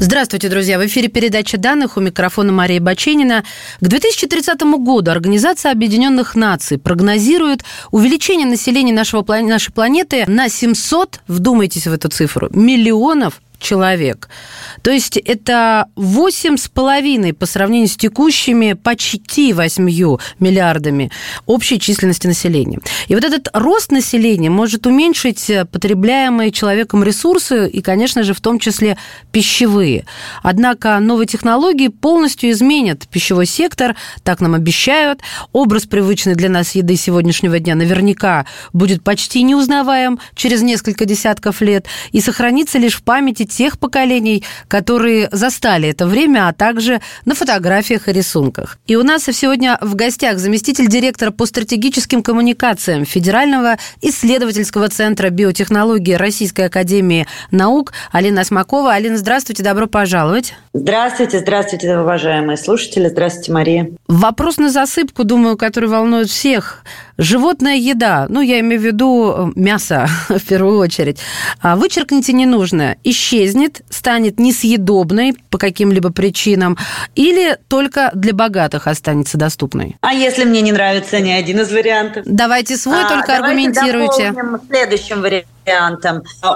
Здравствуйте, друзья! В эфире передача данных у микрофона Мария Баченина. К 2030 году Организация Объединенных Наций прогнозирует увеличение населения нашего, нашей планеты на 700, вдумайтесь в эту цифру, миллионов человек. То есть это 8,5 по сравнению с текущими почти 8 миллиардами общей численности населения. И вот этот рост населения может уменьшить потребляемые человеком ресурсы и, конечно же, в том числе пищевые. Однако новые технологии полностью изменят пищевой сектор, так нам обещают. Образ привычный для нас еды сегодняшнего дня наверняка будет почти неузнаваем через несколько десятков лет и сохранится лишь в памяти тех поколений, которые застали это время, а также на фотографиях и рисунках. И у нас сегодня в гостях заместитель директора по стратегическим коммуникациям Федерального исследовательского центра биотехнологии Российской академии наук Алина Осмакова. Алина, здравствуйте, добро пожаловать. Здравствуйте, здравствуйте, уважаемые слушатели. Здравствуйте, Мария. Вопрос на засыпку, думаю, который волнует всех. Животная еда, ну, я имею в виду э, мясо в первую очередь, а вычеркните ненужное, исчезнет, станет несъедобной по каким-либо причинам или только для богатых останется доступной? А если мне не нравится ни один из вариантов? Давайте свой, а, только давайте аргументируйте. следующим вариантом.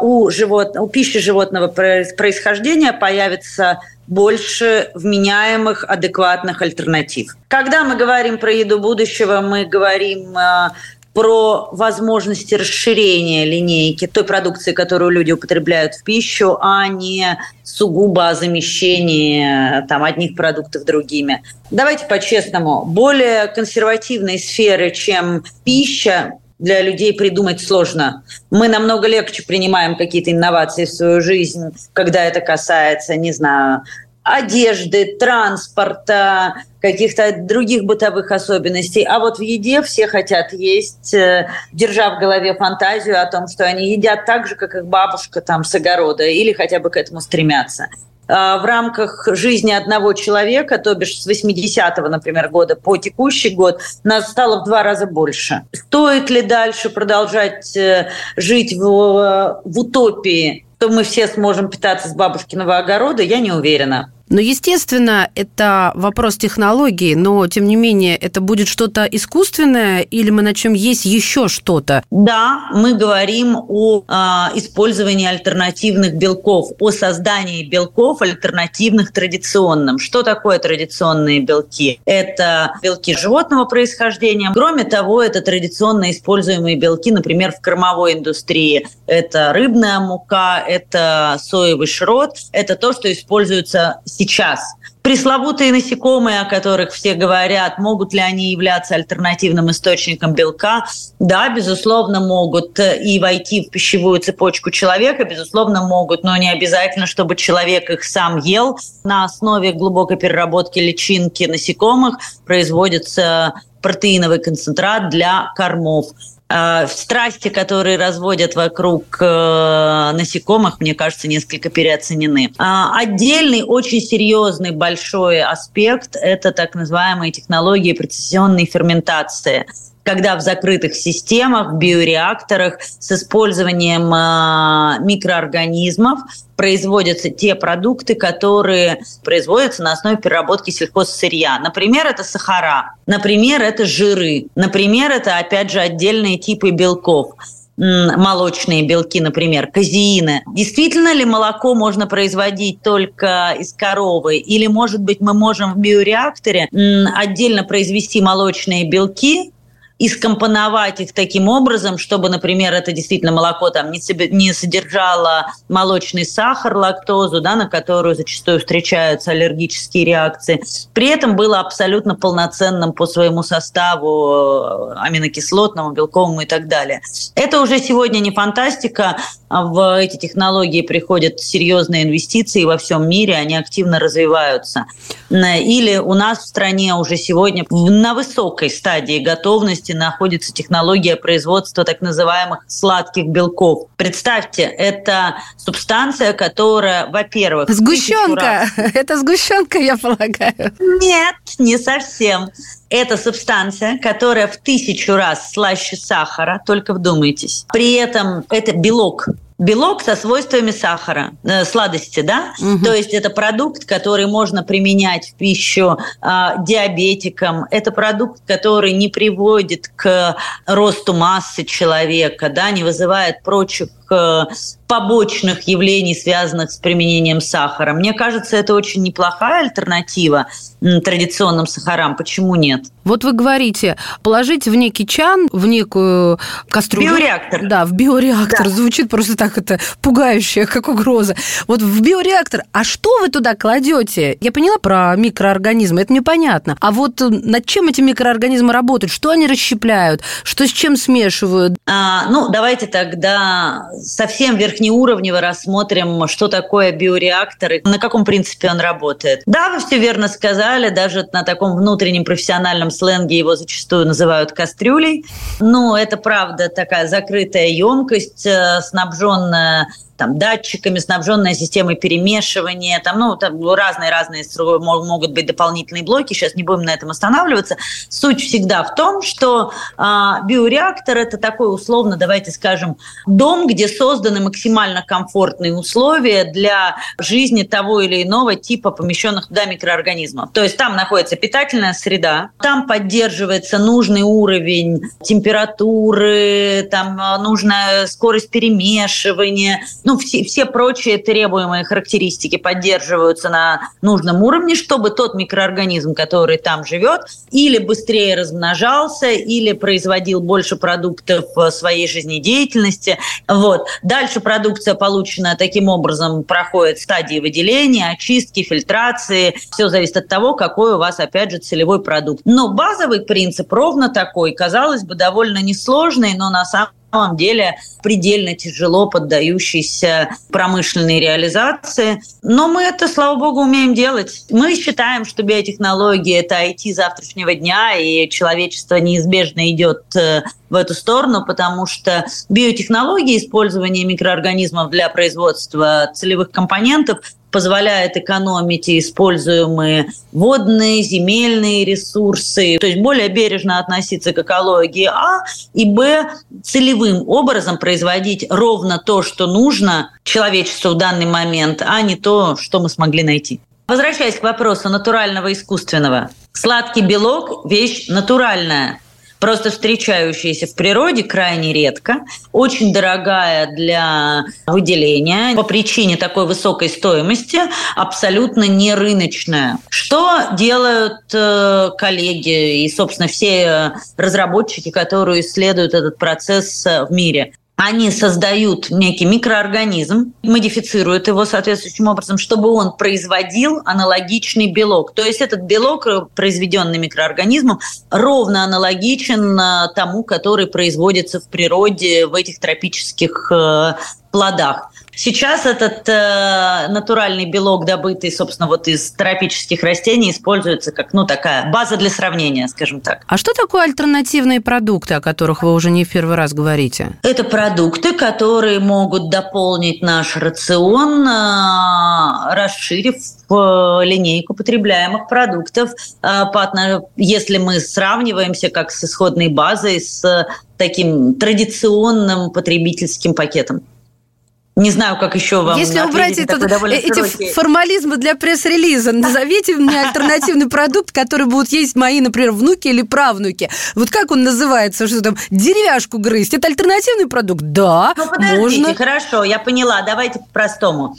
У, живот... у пищи животного происхождения появится больше вменяемых, адекватных альтернатив. Когда мы говорим про еду будущего, мы говорим э, про возможности расширения линейки той продукции, которую люди употребляют в пищу, а не сугубо о замещении там, одних продуктов другими. Давайте по-честному, более консервативные сферы, чем пища, для людей придумать сложно. Мы намного легче принимаем какие-то инновации в свою жизнь, когда это касается, не знаю, одежды, транспорта, каких-то других бытовых особенностей. А вот в еде все хотят есть, э, держа в голове фантазию о том, что они едят так же, как их бабушка там с огорода, или хотя бы к этому стремятся. А, в рамках жизни одного человека, то бишь с 80-го, например, года по текущий год, нас стало в два раза больше. Стоит ли дальше продолжать э, жить в, в утопии, то мы все сможем питаться с бабушкиного огорода, я не уверена. Но, естественно, это вопрос технологии, но, тем не менее, это будет что-то искусственное или мы начнем есть еще что-то? Да, мы говорим о э, использовании альтернативных белков, о создании белков альтернативных традиционным. Что такое традиционные белки? Это белки животного происхождения. Кроме того, это традиционно используемые белки, например, в кормовой индустрии. Это рыбная мука, это соевый шрот, это то, что используется сейчас. Пресловутые насекомые, о которых все говорят, могут ли они являться альтернативным источником белка? Да, безусловно, могут и войти в пищевую цепочку человека, безусловно, могут, но не обязательно, чтобы человек их сам ел. На основе глубокой переработки личинки насекомых производится протеиновый концентрат для кормов. А, страсти, которые разводят вокруг э, насекомых, мне кажется, несколько переоценены. А, отдельный, очень серьезный, большой аспект – это так называемые технологии прецессионной ферментации когда в закрытых системах, в биореакторах с использованием э, микроорганизмов производятся те продукты, которые производятся на основе переработки сельхозсырья. Например, это сахара, например, это жиры, например, это, опять же, отдельные типы белков молочные белки, например, казеины. Действительно ли молоко можно производить только из коровы? Или, может быть, мы можем в биореакторе отдельно произвести молочные белки, и скомпоновать их таким образом, чтобы, например, это действительно молоко там не, содержало молочный сахар, лактозу, да, на которую зачастую встречаются аллергические реакции. При этом было абсолютно полноценным по своему составу э, аминокислотному, белковому и так далее. Это уже сегодня не фантастика. В эти технологии приходят серьезные инвестиции во всем мире, они активно развиваются. Или у нас в стране уже сегодня на высокой стадии готовности находится технология производства так называемых сладких белков. Представьте, это субстанция, которая, во-первых... Сгущенка! Это сгущенка, я полагаю. Нет, не совсем. Это субстанция, которая в тысячу раз слаще сахара, только вдумайтесь. При этом это белок, белок со свойствами сахара, э, сладости, да? Угу. То есть это продукт, который можно применять в пищу э, диабетикам. Это продукт, который не приводит к росту массы человека, да, не вызывает прочих побочных явлений, связанных с применением сахара. Мне кажется, это очень неплохая альтернатива традиционным сахарам. Почему нет? Вот вы говорите, положить в некий чан, в некую кастрюлю. Биореактор. Да, в биореактор. Да. Звучит просто так это пугающе, как угроза. Вот в биореактор. А что вы туда кладете? Я поняла про микроорганизмы, это мне понятно. А вот над чем эти микроорганизмы работают? Что они расщепляют? Что с чем смешивают? А, ну, давайте тогда совсем верхнеуровнево рассмотрим, что такое биореактор и на каком принципе он работает. Да, вы все верно сказали, даже на таком внутреннем профессиональном сленге его зачастую называют кастрюлей. Но это правда такая закрытая емкость, э, снабженная там, датчиками, снабженная системой перемешивания, там, ну, там разные-разные могут быть дополнительные блоки, сейчас не будем на этом останавливаться. Суть всегда в том, что э, биореактор – это такой условно, давайте скажем, дом, где созданы максимально комфортные условия для жизни того или иного типа помещенных туда микроорганизмов. То есть там находится питательная среда, там поддерживается нужный уровень температуры, там нужная скорость перемешивания, ну, все, все прочие требуемые характеристики поддерживаются на нужном уровне, чтобы тот микроорганизм, который там живет, или быстрее размножался, или производил больше продуктов своей жизнедеятельности. Вот. Дальше продукция, полученная таким образом, проходит стадии выделения, очистки, фильтрации. Все зависит от того, какой у вас, опять же, целевой продукт. Но базовый принцип ровно такой. Казалось бы, довольно несложный, но на самом самом деле предельно тяжело поддающийся промышленной реализации. Но мы это, слава богу, умеем делать. Мы считаем, что биотехнологии – это IT завтрашнего дня, и человечество неизбежно идет э, в эту сторону, потому что биотехнологии, использование микроорганизмов для производства целевых компонентов позволяет экономить используемые водные, земельные ресурсы, то есть более бережно относиться к экологии, а и б целевым образом производить ровно то, что нужно человечеству в данный момент, а не то, что мы смогли найти. Возвращаясь к вопросу натурального и искусственного. Сладкий белок – вещь натуральная – просто встречающаяся в природе крайне редко, очень дорогая для выделения по причине такой высокой стоимости, абсолютно не рыночная. Что делают э, коллеги и, собственно, все разработчики, которые исследуют этот процесс в мире? Они создают некий микроорганизм, модифицируют его соответствующим образом, чтобы он производил аналогичный белок. То есть этот белок, э, произведенный микроорганизмом, ровно аналогичен э, тому, который производится в природе в этих тропических э, плодах. Сейчас этот э, натуральный белок, добытый, собственно, вот из тропических растений, используется как, ну, такая база для сравнения, скажем так. А что такое альтернативные продукты, о которых вы уже не в первый раз говорите? Это продукты, которые могут дополнить наш рацион, э, расширив э, линейку потребляемых продуктов, э, если мы сравниваемся как с исходной базой, с таким традиционным потребительским пакетом. Не знаю, как еще вам Если убрать это, эти широкий... формализмы для пресс-релиза, назовите мне альтернативный продукт, который будут есть мои, например, внуки или правнуки. Вот как он называется? Что там? Деревяшку грызть. Это альтернативный продукт? Да, ну, подождите, можно. хорошо, я поняла. Давайте по-простому.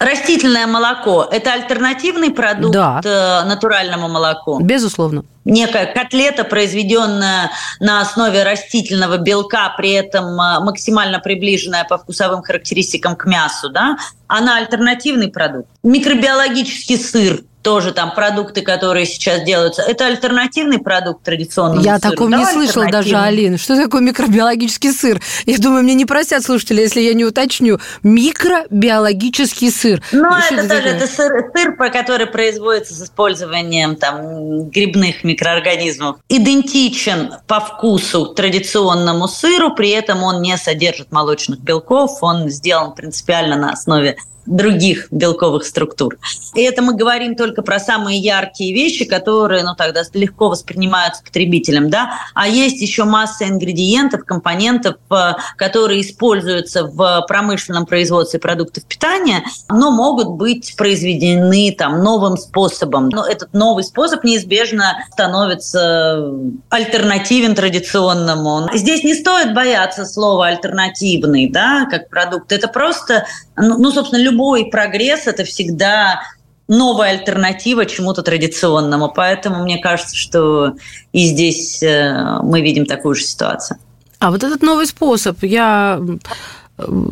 Растительное молоко – это альтернативный продукт Да. э, натуральному молоку? Безусловно. некая котлета, произведенная на основе растительного белка, при этом а, максимально приближенная по вкусовым характеристикам к мясу, да, она альтернативный продукт. Микробиологический сыр тоже там продукты, которые сейчас делаются, это альтернативный продукт традиционному Я сыру. таком Да, не слышала даже, альтернативный. Алин. Что такое микробиологический сыр? Я думаю, мне не простят слушатели, если я не уточню. Микробиологический сыр. Ну, Что это тоже это сыр, сыр, который производится с использованием там, грибных микроорганизмов. Идентичен по вкусу традиционному сыру, при этом он не содержит молочных белков, он сделан принципиально на основе других белковых структур. И это мы говорим только про самые яркие вещи, которые ну, тогда легко воспринимаются потребителем. Да? А есть еще масса ингредиентов, компонентов, э, которые используются в промышленном производстве продуктов питания, но могут быть произведены там, новым способом. Но этот новый способ неизбежно становится альтернативен традиционному. Здесь не стоит бояться слова «альтернативный», да, как продукт. Это просто, ну, ну, собственно, любой прогресс – это всегда новая альтернатива чему-то традиционному. Поэтому мне кажется, что и здесь э, мы видим такую же ситуацию. А вот этот новый способ, я м,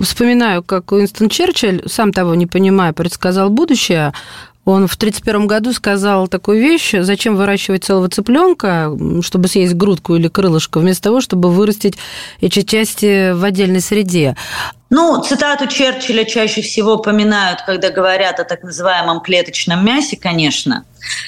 вспоминаю, как Уинстон Черчилль, сам того не понимая, предсказал будущее. Он в 1931 году сказал такую вещь, зачем выращивать целого цыпленка, чтобы съесть грудку или крылышко, вместо того, чтобы вырастить эти части в отдельной среде. Ну, цитату Черчилля чаще всего поминают, когда говорят о так называемом клеточном мясе, конечно.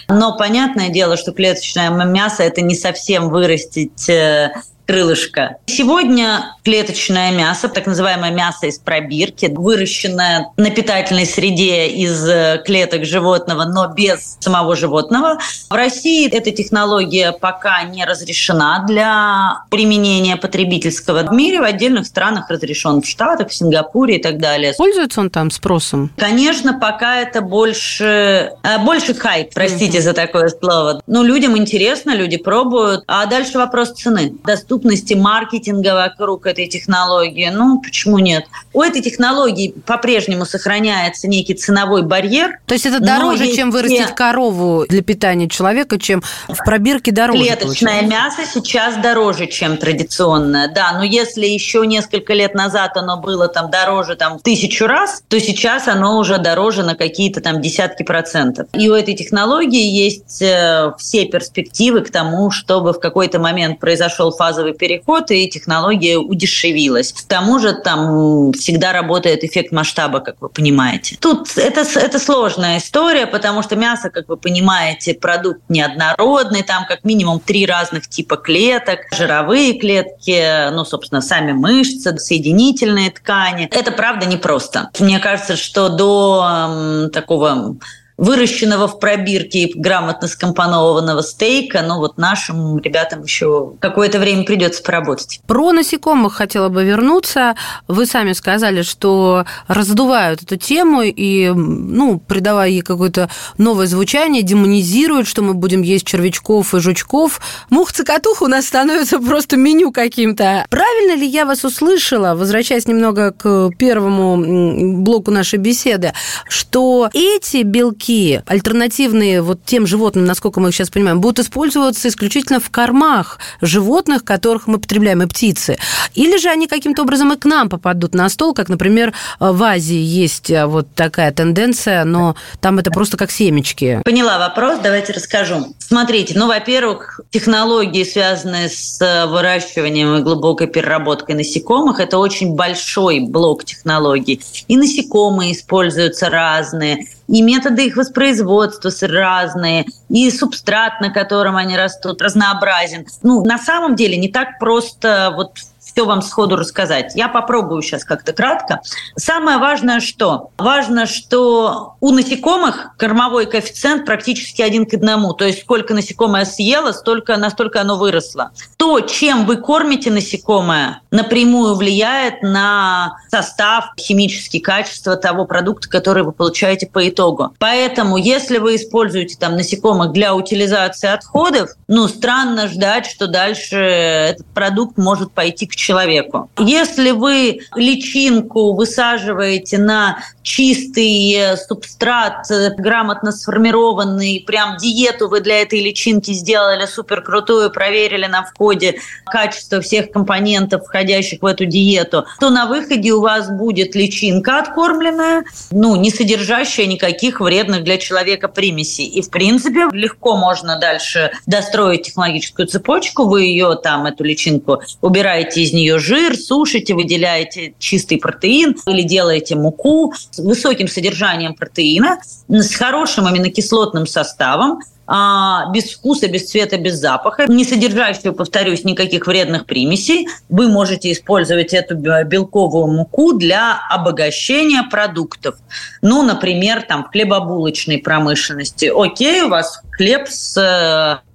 Но понятное дело, что клеточное мясо – это не совсем вырастить э, крылышко. Сегодня клеточное мясо, так называемое мясо из пробирки, выращенное на питательной среде из э, клеток животного, но без самого животного. В России эта технология пока не разрешена для применения потребительского. В мире в отдельных странах разрешен, в Штатах, в Сингапуре и так далее. Пользуется он там спросом? Конечно, пока это больше, э, больше хайп, простите за такое слово. Ну, людям интересно, люди пробуют. А дальше вопрос цены. Доступности маркетинга вокруг этой технологии. Ну, почему нет? У этой технологии по-прежнему сохраняется некий ценовой барьер. То есть это дороже, есть чем вырастить корову для питания человека, чем в пробирке дороже. Клеточное получается. мясо сейчас дороже, чем традиционное. Да, но если еще несколько лет назад оно было там дороже там, в тысячу раз, то сейчас оно уже дороже на какие-то там десятки процентов. И у этой технологии есть э, все перспективы к тому, чтобы в какой-то момент произошел фазовый переход, и технология удешевилась. К тому же там всегда работает эффект масштаба, как вы понимаете. Тут это, это сложная история, потому что мясо, как вы понимаете, продукт неоднородный, там как минимум три разных типа клеток, жировые клетки, ну, собственно, сами мышцы, соединительные ткани. Это, правда, непросто. Мне кажется, что до м, такого выращенного в пробирке и грамотно скомпонованного стейка, ну вот нашим ребятам еще какое-то время придется поработать. Про насекомых хотела бы вернуться. Вы сами сказали, что раздувают эту тему и, ну, придавая ей какое-то новое звучание, демонизируют, что мы будем есть червячков и жучков. Мух-цокотух у нас становится просто меню каким-то. Правильно ли я вас услышала, возвращаясь немного к первому блоку нашей беседы, что эти белки, альтернативные вот тем животным, насколько мы их сейчас понимаем, будут использоваться исключительно в кормах животных, которых мы потребляем, и птицы. Или же они каким-то образом и к нам попадут на стол, как, например, в Азии есть э, вот такая тенденция, но там это просто как семечки. Поняла вопрос, давайте расскажу. Смотрите, ну, во-первых, технологии, связанные с э, выращиванием и глубокой переработкой насекомых, это очень большой блок технологий. И насекомые используются разные, и методы их воспроизводства разные, и субстрат, на котором они растут, разнообразен. Ну, на самом деле не так просто вот все вам сходу рассказать. Я попробую сейчас как-то кратко. Самое важное что? Важно, что у насекомых кормовой коэффициент практически один к одному. То есть сколько насекомое съело, столько, настолько оно выросло. То, чем вы кормите насекомое, напрямую влияет на состав, химические качества того продукта, который вы получаете по итогу. Поэтому, если вы используете там насекомых для утилизации отходов, ну, странно ждать, что дальше этот продукт может пойти к человеку. Если вы личинку высаживаете на чистый э, субстрат, э, грамотно сформированный, прям диету вы для этой личинки сделали супер крутую, проверили на входе качество всех компонентов, входящих в эту диету, то на выходе у вас будет личинка откормленная, ну, не содержащая никаких вредных для человека примесей. И, в принципе, легко можно дальше достроить технологическую цепочку, вы ее там, эту личинку, убираете из нее жир, сушите, выделяете чистый протеин или делаете муку, высоким содержанием протеина, с хорошим аминокислотным составом, а, без вкуса, без цвета, без запаха, не содержащую, повторюсь, никаких вредных примесей. Вы можете использовать эту белковую муку для обогащения продуктов. Ну, например, там в хлебобулочной промышленности. Окей, у вас хлеб с э,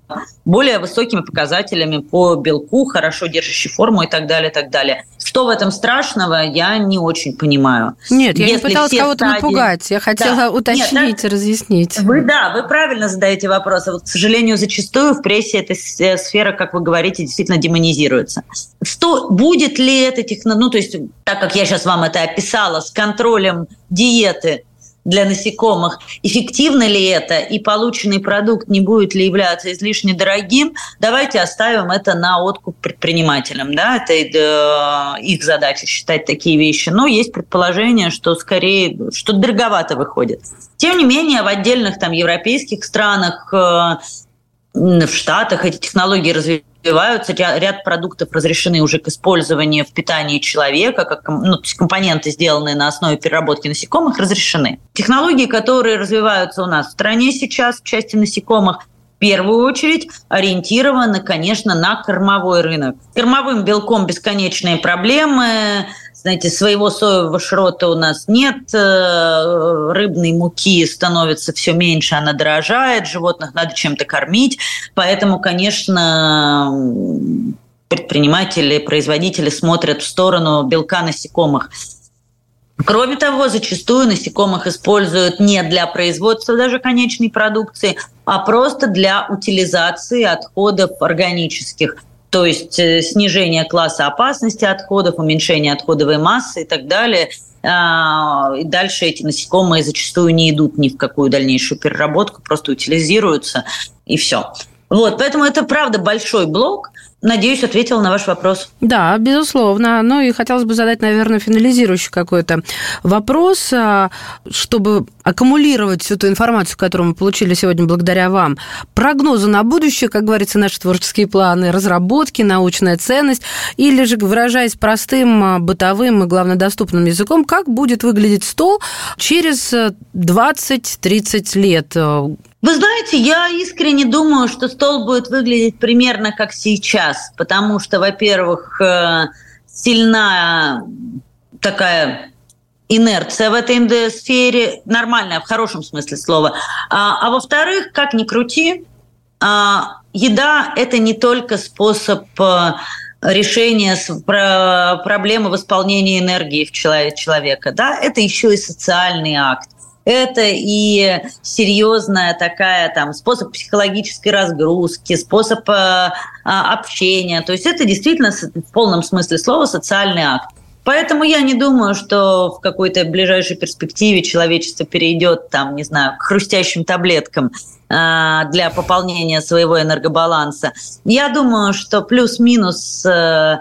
более высокими показателями по белку, хорошо держащий форму и так далее, и так далее. Что в этом страшного, я не очень понимаю. Нет, я Если не пыталась кого-то стадии... напугать, я хотела да. уточнить, Нет, да? разъяснить. Вы, да, вы правильно задаете вопросы. Вот, к сожалению, зачастую в прессе эта сфера, как вы говорите, действительно демонизируется. Что, будет ли это технология, ну, то есть, так как я сейчас вам это описала, с контролем диеты, для насекомых, эффективно ли это и полученный продукт не будет ли являться излишне дорогим, давайте оставим это на откуп предпринимателям. Да? Это э, их задача считать такие вещи. Но есть предположение, что скорее, что дороговато выходит. Тем не менее, в отдельных там европейских странах, э, в Штатах эти технологии развиваются развиваются, ряд продуктов разрешены уже к использованию в питании человека, как ну, компоненты, сделанные на основе переработки насекомых, разрешены. Технологии, которые развиваются у нас в стране сейчас в части насекомых, в первую очередь ориентированы, конечно, на кормовой рынок. Кормовым белком бесконечные проблемы, знаете, своего соевого шрота у нас нет, э, рыбной муки становится все меньше, она дорожает, животных надо чем-то кормить, поэтому, конечно, предприниматели, производители смотрят в сторону белка насекомых. Кроме того, зачастую насекомых используют не для производства даже конечной продукции, а просто для утилизации отходов органических то есть э, снижение класса опасности отходов, уменьшение отходовой массы и так далее. А, и дальше эти насекомые зачастую не идут ни в какую дальнейшую переработку, просто утилизируются и все. Вот, поэтому это правда большой блок. Надеюсь, ответила на ваш вопрос. Да, безусловно. Ну и хотелось бы задать, наверное, финализирующий какой-то вопрос, а, чтобы аккумулировать всю ту информацию, которую мы получили сегодня благодаря вам. Прогнозы на будущее, как говорится, наши творческие планы, разработки, научная ценность, или же, выражаясь простым, а, бытовым и, главное, доступным языком, как будет выглядеть стол через 20-30 лет? Вы знаете, я искренне думаю, что стол будет выглядеть примерно как сейчас, потому что, во-первых, э, сильна такая инерция в этой сфере, нормальная, в хорошем смысле слова. А, а во-вторых, как ни крути, а, еда – это не только способ э, решения проблемы восполнения энергии в человека, да, это еще и социальный акт это и серьезная такая там способ психологической разгрузки, способ э, а, общения. То есть это действительно в полном смысле слова социальный акт. Поэтому я не думаю, что в какой-то ближайшей перспективе человечество перейдет там, не знаю, к хрустящим таблеткам э, для пополнения своего энергобаланса. Я думаю, что плюс-минус э,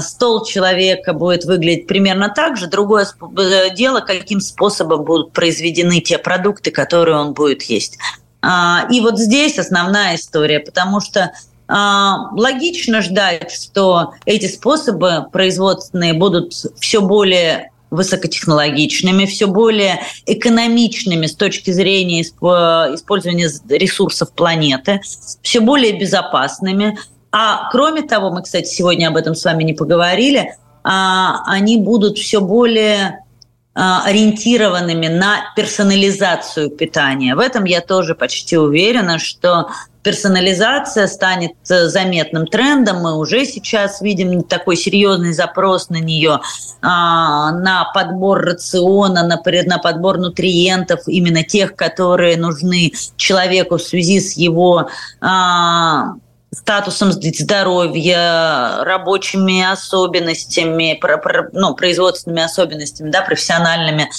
стол человека будет выглядеть примерно так же. Другое э, дело, каким способом будут произведены те продукты, которые он будет есть. А, и вот здесь основная история, потому что а, логично ждать, что эти способы производственные будут все более высокотехнологичными, все более экономичными с точки зрения использования ресурсов планеты, все более безопасными, а кроме того, мы, кстати, сегодня об этом с вами не поговорили, а, они будут все более а, ориентированными на персонализацию питания. В этом я тоже почти уверена, что персонализация станет э, заметным трендом. Мы уже сейчас видим такой серьезный запрос на нее, а, на подбор рациона, на, на подбор нутриентов, именно тех, которые нужны человеку в связи с его статусом здоровья, рабочими особенностями, ну, производственными особенностями, да, профессиональными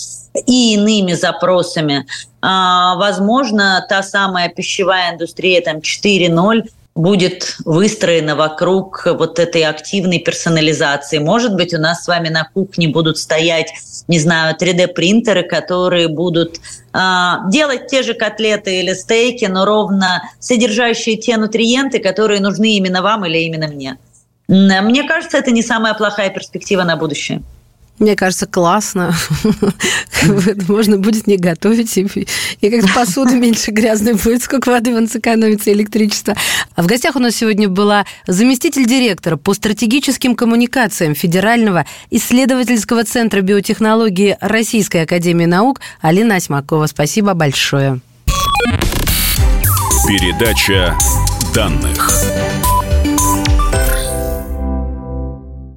и иными запросами. А, возможно, та самая пищевая индустрия там 4.0 будет выстроена вокруг вот этой активной персонализации. Может быть, у нас с вами на кухне будут стоять, не знаю, 3D-принтеры, которые будут э, делать те же котлеты или стейки, но ровно содержащие те нутриенты, которые нужны именно вам или именно мне. Мне кажется, это не самая плохая перспектива на будущее. Мне кажется, классно. Можно будет не готовить, и, как-то посуду меньше грязной будет, сколько воды вон сэкономится, электричество. А в гостях у нас сегодня была заместитель директора по стратегическим коммуникациям Федерального исследовательского центра биотехнологии Российской Академии Наук Алина Осьмакова. Спасибо большое. Передача данных.